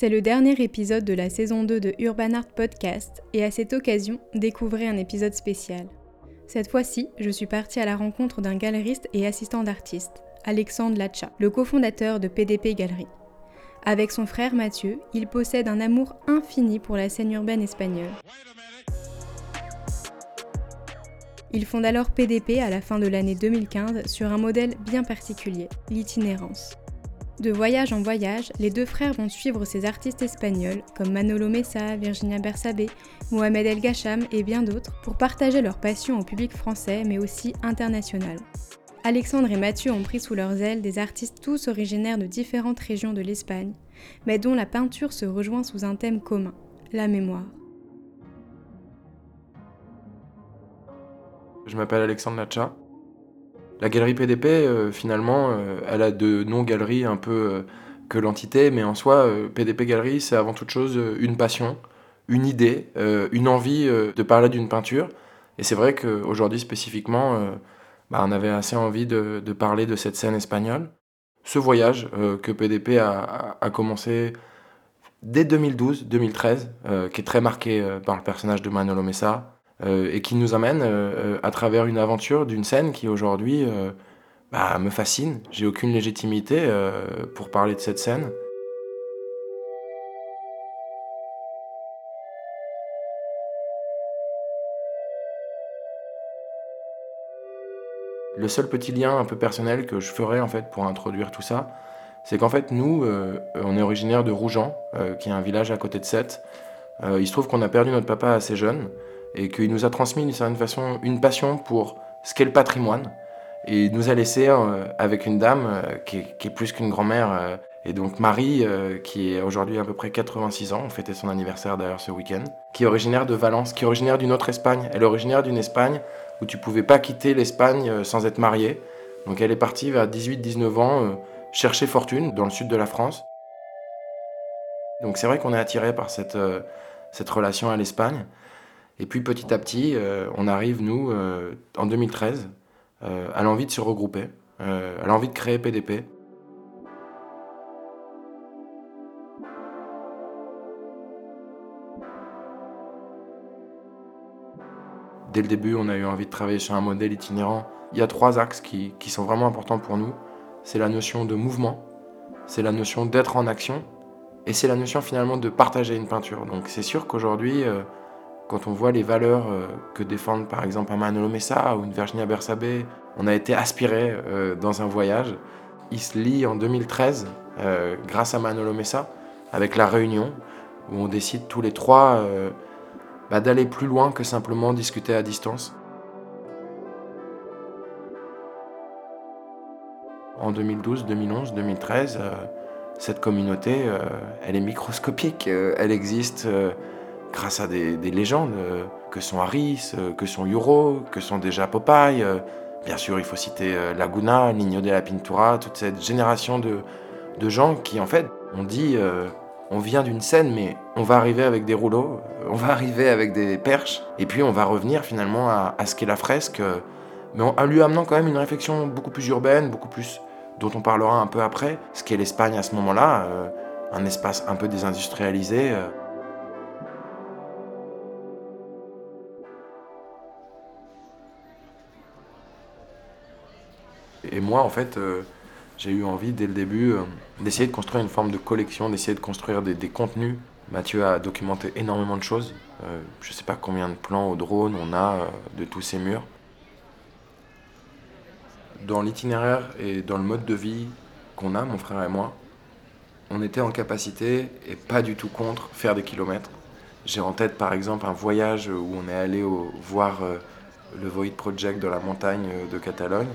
C'est le dernier épisode de la saison 2 de Urban Art Podcast et à cette occasion, découvrez un épisode spécial. Cette fois-ci, je suis partie à la rencontre d'un galeriste et assistant d'artiste, Alexandre Lacha, le cofondateur de PDP Galerie. Avec son frère Mathieu, il possède un amour infini pour la scène urbaine espagnole. Il fonde alors PDP à la fin de l'année 2015 sur un modèle bien particulier, l'itinérance. De voyage en voyage, les deux frères vont suivre ces artistes espagnols comme Manolo Mesa, Virginia Bersabe, Mohamed El Gacham et bien d'autres pour partager leur passion au public français mais aussi international. Alexandre et Mathieu ont pris sous leurs ailes des artistes tous originaires de différentes régions de l'Espagne, mais dont la peinture se rejoint sous un thème commun, la mémoire. Je m'appelle Alexandre Lacha, la galerie PDP, euh, finalement, euh, elle a de non-galeries un peu euh, que l'entité, mais en soi, PDP Galerie, c'est avant toute chose une passion, une idée, une envie de parler d'une peinture. Et c'est vrai qu'aujourd'hui, spécifiquement, bah, on avait assez envie de, parler de cette scène espagnole. Ce voyage que PDP a, commencé dès 2012-2013, qui est très marqué par le personnage de Manolo Mesa, euh, et qui nous amène euh, euh, à travers une aventure d'une scène qui aujourd'hui bah, me fascine. J'ai aucune légitimité pour parler de cette scène. Le seul petit lien un peu personnel que je ferais en fait pour introduire tout ça, c'est qu'en fait nous, on est originaire de Rougeant, qui est un village à côté de Sète. il se trouve qu'on a perdu notre papa assez jeune et qu'il nous a transmis d'une certaine façon une passion pour ce qu'est le patrimoine. Et il nous a laissé euh, avec une dame euh, qui, est, plus qu'une grand-mère. Euh, et donc Marie, qui est aujourd'hui à peu près 86 ans, on fêtait son anniversaire d'ailleurs ce week-end, qui est originaire de Valence, qui est originaire d'une autre Espagne. Elle est originaire d'une Espagne où tu pouvais pas quitter l'Espagne sans être marié. Donc elle est partie vers 18-19 ans chercher fortune dans le sud de la France. Donc c'est vrai qu'on est attiré par cette, cette relation à l'Espagne. Et puis petit à petit, euh, on arrive, nous, euh, en 2013, euh, à l'envie de se regrouper, à l'envie de créer PDP. Dès le début, on a eu envie de travailler sur un modèle itinérant. Il y a trois axes qui, qui sont vraiment importants pour nous. C'est la notion de mouvement, c'est la notion d'être en action, et c'est la notion finalement de partager une peinture. Donc c'est sûr qu'aujourd'hui, quand on voit les valeurs euh, que défendent par exemple un Manolo Mesa ou une Virginia Bersabe, on a été aspiré euh, dans un voyage. Il se lie en 2013 euh, grâce à Manolo Mesa avec la réunion où on décide tous les trois bah, d'aller plus loin que simplement discuter à distance. En 2012, 2011, 2013, cette communauté, elle est microscopique, elle existe grâce à des, légendes euh, que sont Harris, euh, que sont Yuro, que sont déjà Popeye. Euh, bien sûr, il faut citer Laguna, Nino de la Pintura, toute cette génération de, gens qui, en fait, ont dit on vient d'une scène, mais on va arriver avec des rouleaux, on va arriver avec des perches, et puis on va revenir finalement à, ce qu'est la fresque, mais en lui amenant quand même une réflexion beaucoup plus urbaine, beaucoup plus dont on parlera un peu après, ce qu'est l'Espagne à ce moment-là, un espace un peu désindustrialisé. Et moi, en fait, euh, j'ai eu envie dès le début euh, d'essayer de construire une forme de collection, d'essayer de construire des, contenus. Mathieu a documenté énormément de choses. Euh, je ne sais pas combien de plans au drone on a de tous ces murs. Dans l'itinéraire et dans le mode de vie qu'on a, mon frère et moi, on était en capacité, et pas du tout contre, faire des kilomètres. J'ai en tête par exemple un voyage où on est allé voir le Void Project dans la montagne de Catalogne.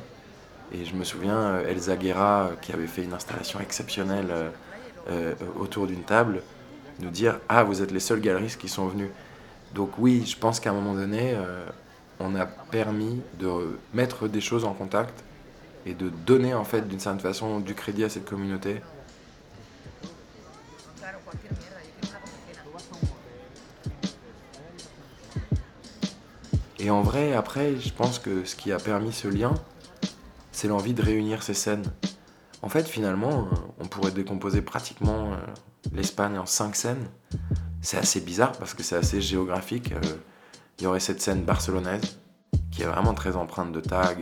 Et je me souviens, euh, Elsa Guerra, euh, qui avait fait une installation exceptionnelle euh, autour d'une table, nous dire Ah, vous êtes les seuls galeristes qui sont venus. Donc, oui, je pense qu'à un moment donné, on a permis de mettre des choses en contact et de donner, en fait, d'une certaine façon, du crédit à cette communauté. Et en vrai, après, je pense que ce qui a permis ce lien, c'est l'envie de réunir ces scènes. En fait, finalement, euh, on pourrait décomposer pratiquement euh, l'Espagne en cinq scènes. C'est assez bizarre parce que c'est assez géographique. Euh, il y aurait cette scène barcelonaise qui est vraiment très empreinte de tags,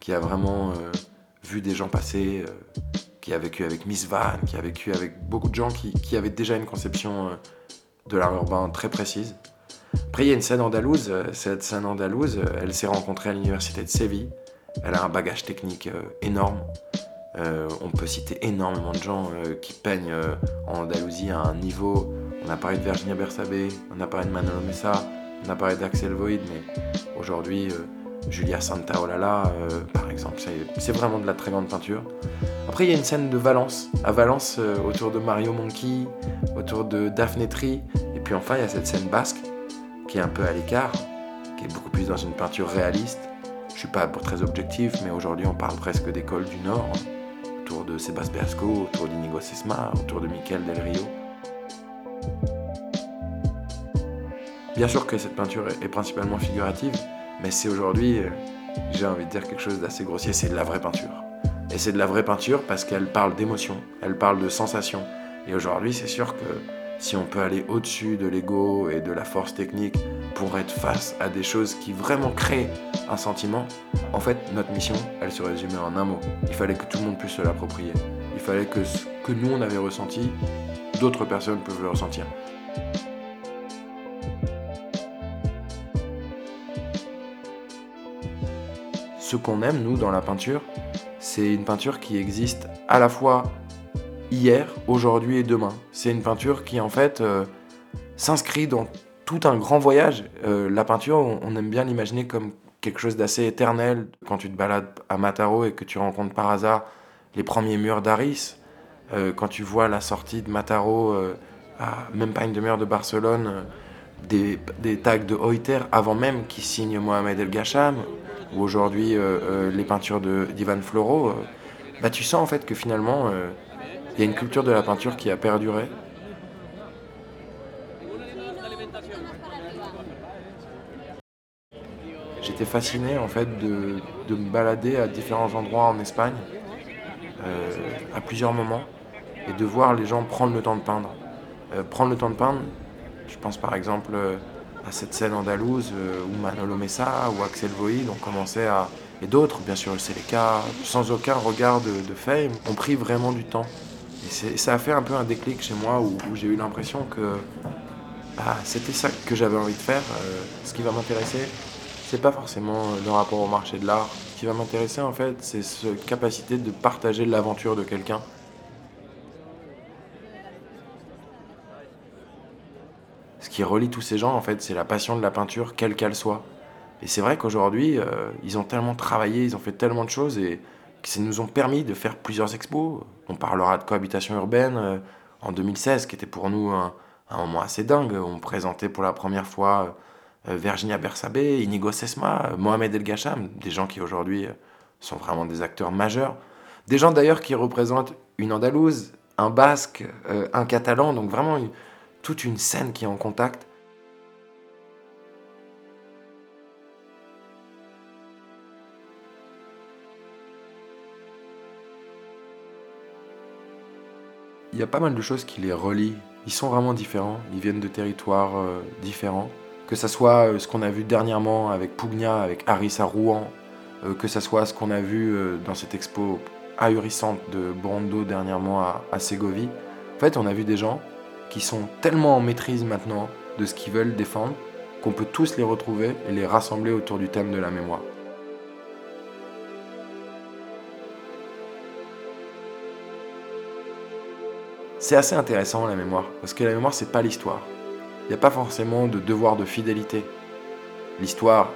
qui a vraiment vu des gens passer, qui a vécu avec Miss Van, qui a vécu avec beaucoup de gens qui, qui avaient déjà une conception de l'art urbain très précise. Après, il y a une scène andalouse. Cette scène andalouse, elle s'est rencontrée à l'université de Séville. Elle a un bagage technique énorme. Euh, on peut citer énormément de gens euh, qui peignent euh, en Andalousie à un niveau. On a parlé de Virginia Bersabé, on a parlé de Manolo Messa, on a parlé d'Axel Void, mais aujourd'hui, Julia Santaolalla, par exemple, c'est vraiment de la très grande peinture. Après, il y a une scène de Valence, à Valence, autour de Mario Monkey, autour de Daphne Tree, et puis enfin, il y a cette scène basque, qui est un peu à l'écart, qui est beaucoup plus dans une peinture réaliste. Je suis pas très objectif, mais aujourd'hui, on parle presque d'école du Nord autour de Sébastien Beasco, autour d'Inigo Sesma, autour de Michael Del Rio. Bien sûr que cette peinture est principalement figurative, mais c'est aujourd'hui, euh, j'ai envie de dire quelque chose d'assez grossier, c'est de la vraie peinture. Et c'est de la vraie peinture parce qu'elle parle d'émotion, elle parle de sensation. Et aujourd'hui, c'est sûr que si on peut aller au-dessus de l'ego et de la force technique pour être face à des choses qui vraiment créent un sentiment, en fait, notre mission, elle se résumait en un mot. Il fallait que tout le monde puisse se l'approprier. Il fallait que ce que nous, on avait ressenti, d'autres personnes peuvent le ressentir. Ce qu'on aime, nous, dans la peinture, c'est une peinture qui existe à la fois hier, aujourd'hui et demain. C'est une peinture qui, en fait, euh, s'inscrit dans tout un grand voyage. Euh, la peinture, on, aime bien l'imaginer comme quelque chose d'assez éternel. Quand tu te balades à Mataro et que tu rencontres par hasard les premiers murs d'Aris, euh, quand tu vois la sortie de Mataro euh, à même pas une demi-heure de Barcelone, des, tags de Oiter avant même qu'ils signent Mohamed El Gacham, ou aujourd'hui les peintures d'Ivan Floro, bah, tu sens en fait que finalement, il y a une culture de la peinture qui a perduré j'étais fasciné en fait de, me balader à différents endroits en Espagne, euh, à plusieurs moments, et de voir les gens prendre le temps de peindre. Euh, prendre le temps de peindre, je pense par exemple euh, à cette scène andalouse où Manolo Messa ou Axel Void ont commencé à, et d'autres, bien sûr, c'est les cas, sans aucun regard de, de fame, ont pris vraiment du temps. Et ça a fait un peu un déclic chez moi où, j'ai eu l'impression que bah, c'était ça que j'avais envie de faire. ce qui va m'intéresser, c'est pas forcément le rapport au marché de l'art. Ce qui va m'intéresser en fait, c'est cette capacité de partager l'aventure de quelqu'un. Ce qui relie tous ces gens en fait, c'est la passion de la peinture, quelle qu'elle soit. Et c'est vrai qu'aujourd'hui, euh, ils ont tellement travaillé, ils ont fait tellement de choses et ça nous ont permis de faire plusieurs expos. On parlera de cohabitation urbaine euh, en 2016, qui était pour nous un, moment assez dingue. On présentait pour la première fois euh, Virginia Bersabé, Inigo Sesma, euh, Mohamed El Gacham, des gens qui aujourd'hui euh, sont vraiment des acteurs majeurs. Des gens d'ailleurs qui représentent une Andalouse, un Basque, un Catalan, donc vraiment toute une scène qui est en contact. Il y a pas mal de choses qui les relient. Ils sont vraiment différents, ils viennent de territoires différents que ce soit euh, ce qu'on a vu dernièrement avec Pugna, avec Harris à Rouen, euh, que ce soit ce qu'on a vu euh, dans cette expo ahurissante de Brando dernièrement à, Ségovie. En fait, on a vu des gens qui sont tellement en maîtrise maintenant de ce qu'ils veulent défendre qu'on peut tous les retrouver et les rassembler autour du thème de la mémoire. C'est assez intéressant la mémoire, parce que la mémoire c'est pas l'histoire il n'y a pas forcément de devoir de fidélité. L'histoire,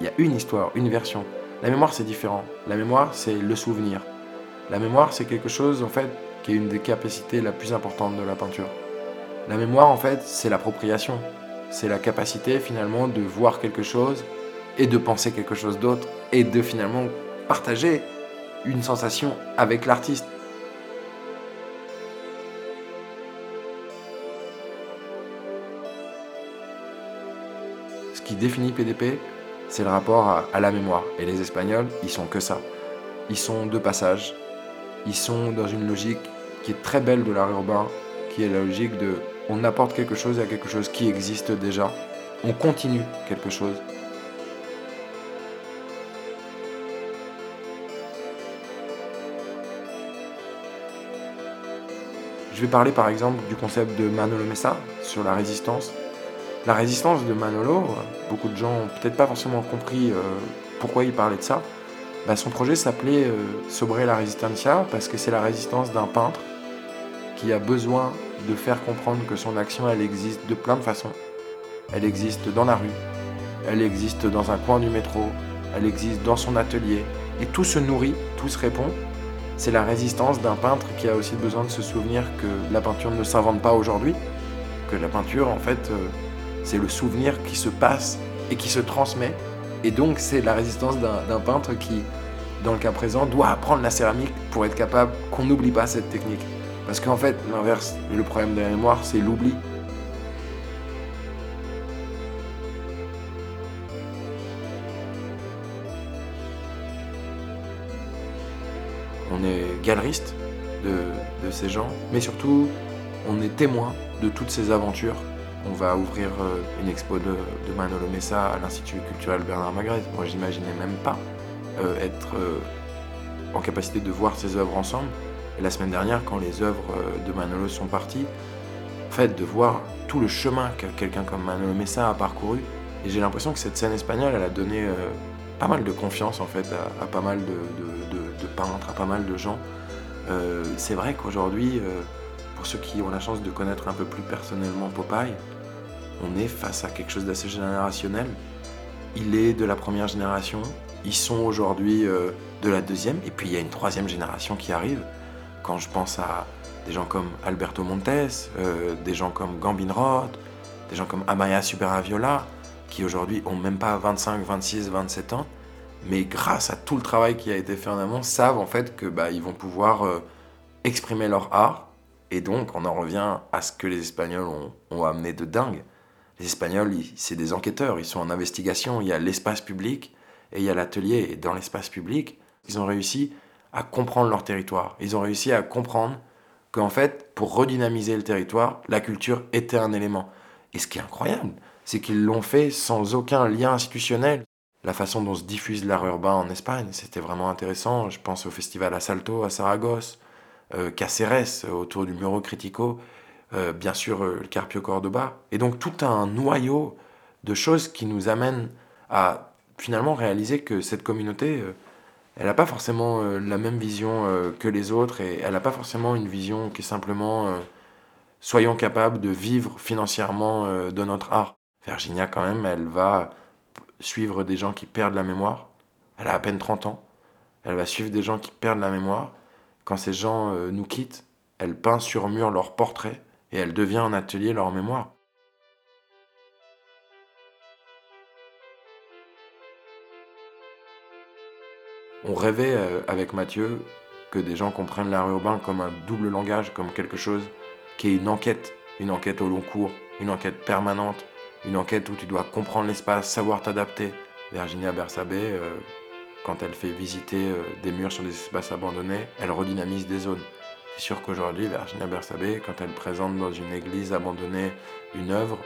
il y a une histoire, une version. La mémoire, c'est différent. La mémoire, c'est le souvenir. La mémoire, c'est quelque chose, en fait, qui est une des capacités la plus importante de la peinture. La mémoire, en fait, c'est l'appropriation. C'est la capacité, finalement, de voir quelque chose et de penser quelque chose d'autre et de, finalement, partager une sensation avec l'artiste. Définit PDP, c'est le rapport à, la mémoire. Et les Espagnols, ils sont que ça. Ils sont de passage. Ils sont dans une logique qui est très belle de l'art urbain, qui est la logique de on apporte quelque chose à quelque chose qui existe déjà, on continue quelque chose. Je vais parler par exemple du concept de Manolo Messa sur la résistance. La résistance de Manolo, beaucoup de gens n'ont peut-être pas forcément compris euh, pourquoi il parlait de ça. Bah, son projet s'appelait euh, Sobre la Resistencia parce que c'est la résistance d'un peintre qui a besoin de faire comprendre que son action, elle existe de plein de façons. Elle existe dans la rue, elle existe dans un coin du métro, elle existe dans son atelier. Et tout se nourrit, tout se répond. C'est la résistance d'un peintre qui a aussi besoin de se souvenir que la peinture ne s'invente pas aujourd'hui, que la peinture, en fait, euh, c'est le souvenir qui se passe et qui se transmet. Et donc, c'est la résistance d'un peintre qui, dans le cas présent, doit apprendre la céramique pour être capable qu'on n'oublie pas cette technique. Parce qu'en fait, l'inverse, le problème de la mémoire, c'est l'oubli. On est galeriste de, ces gens, mais surtout, on est témoin de toutes ces aventures. On va ouvrir euh, une expo de, Manolo Messa à l'Institut culturel Bernard Magret. Moi, j'imaginais même pas euh, être euh, en capacité de voir ces œuvres ensemble la semaine dernière, quand les œuvres de Manolo sont parties, en fait, de voir tout le chemin que quelqu'un comme Manolo Messa a parcouru. Et j'ai l'impression que cette scène espagnole, elle a donné pas mal de confiance en fait à, pas mal de, peintres, à pas mal de gens. C'est vrai qu'aujourd'hui, pour ceux qui ont la chance de connaître un peu plus personnellement Popeye, on est face à quelque chose d'assez générationnel. Il est de la première génération, ils sont aujourd'hui de la deuxième, et puis il y a une troisième génération qui arrive. Quand je pense à des gens comme Alberto Montes, euh, des gens comme Gambin Roth, des gens comme Amaya Superaviola, qui aujourd'hui ont même pas 25, 26, 27 ans, mais grâce à tout le travail qui a été fait en amont, savent en fait que bah, ils vont pouvoir euh, exprimer leur art. Et donc, on en revient à ce que les Espagnols ont, amené de dingue. Les Espagnols, c'est des enquêteurs, ils sont en investigation. Il y a l'espace public et il y a l'atelier. Et dans l'espace public, ils ont réussi à comprendre leur territoire. Ils ont réussi à comprendre qu'en fait, pour redynamiser le territoire, la culture était un élément. Et ce qui est incroyable, c'est qu'ils l'ont fait sans aucun lien institutionnel. La façon dont se diffuse l'art urbain en Espagne, c'était vraiment intéressant. Je pense au festival Assalto à Saragosse, Caceres autour du Muro Critico, euh, bien sûr euh, le Carpio Cordoba. Et donc tout un noyau de choses qui nous amènent à finalement réaliser que cette communauté, elle n'a pas forcément euh, la même vision euh, que les autres et elle n'a pas forcément une vision qui est simplement euh, soyons capables de vivre financièrement de notre art. Virginia, quand même, elle va suivre des gens qui perdent la mémoire. Elle a à peine 30 ans. Elle va suivre des gens qui perdent la mémoire. Quand ces gens nous quittent, elle peint sur mur leur portrait et elle devient un atelier leur mémoire. On rêvait euh, avec Mathieu que des gens comprennent l'art urbain comme un double langage, comme quelque chose qui est une enquête, une enquête au long cours, une enquête permanente, une enquête où tu dois comprendre l'espace, savoir t'adapter. Virginia Bersabé, euh, quand elle fait visiter euh, des murs sur des espaces abandonnés, elle redynamise des zones. C'est sûr qu'aujourd'hui, Virginia Bersabé, quand elle présente dans une église abandonnée une œuvre,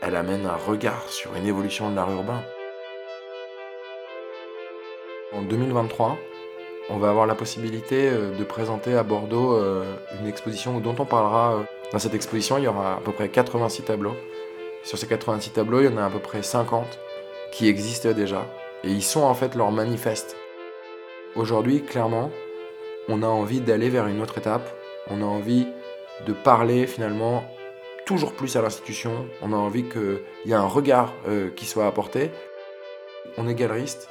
elle amène un regard sur une évolution de l'art urbain. En 2023, on va avoir la possibilité euh, de présenter à Bordeaux euh, une exposition dont on parlera. Euh, dans cette exposition, il y aura à peu près 86 tableaux. Sur ces 86 tableaux, il y en a à peu près 50 qui existent déjà. Et ils sont en fait leur manifeste. Aujourd'hui, clairement, on a envie d'aller vers une autre étape. On a envie de parler finalement toujours plus à l'institution. On a envie qu'il y ait un regard qui soit apporté. On est galeriste,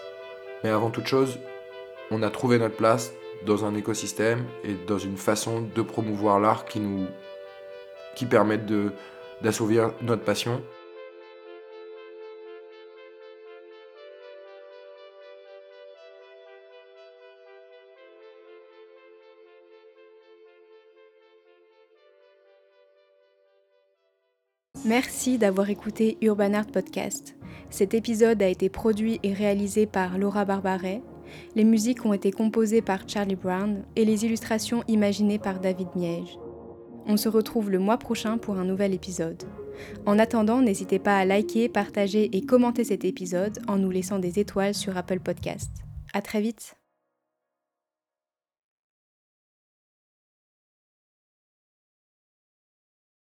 mais avant toute chose, on a trouvé notre place dans un écosystème et dans une façon de promouvoir l'art qui nous qui d'assouvir notre passion. Merci d'avoir écouté Urban Art Podcast. Cet épisode a été produit et réalisé par Laura Barbaret. Les musiques ont été composées par Charlie Brown et les illustrations imaginées par David Miege. On se retrouve le mois prochain pour un nouvel épisode. En attendant, n'hésitez pas à liker, partager et commenter cet épisode en nous laissant des étoiles sur Apple Podcast. À très vite!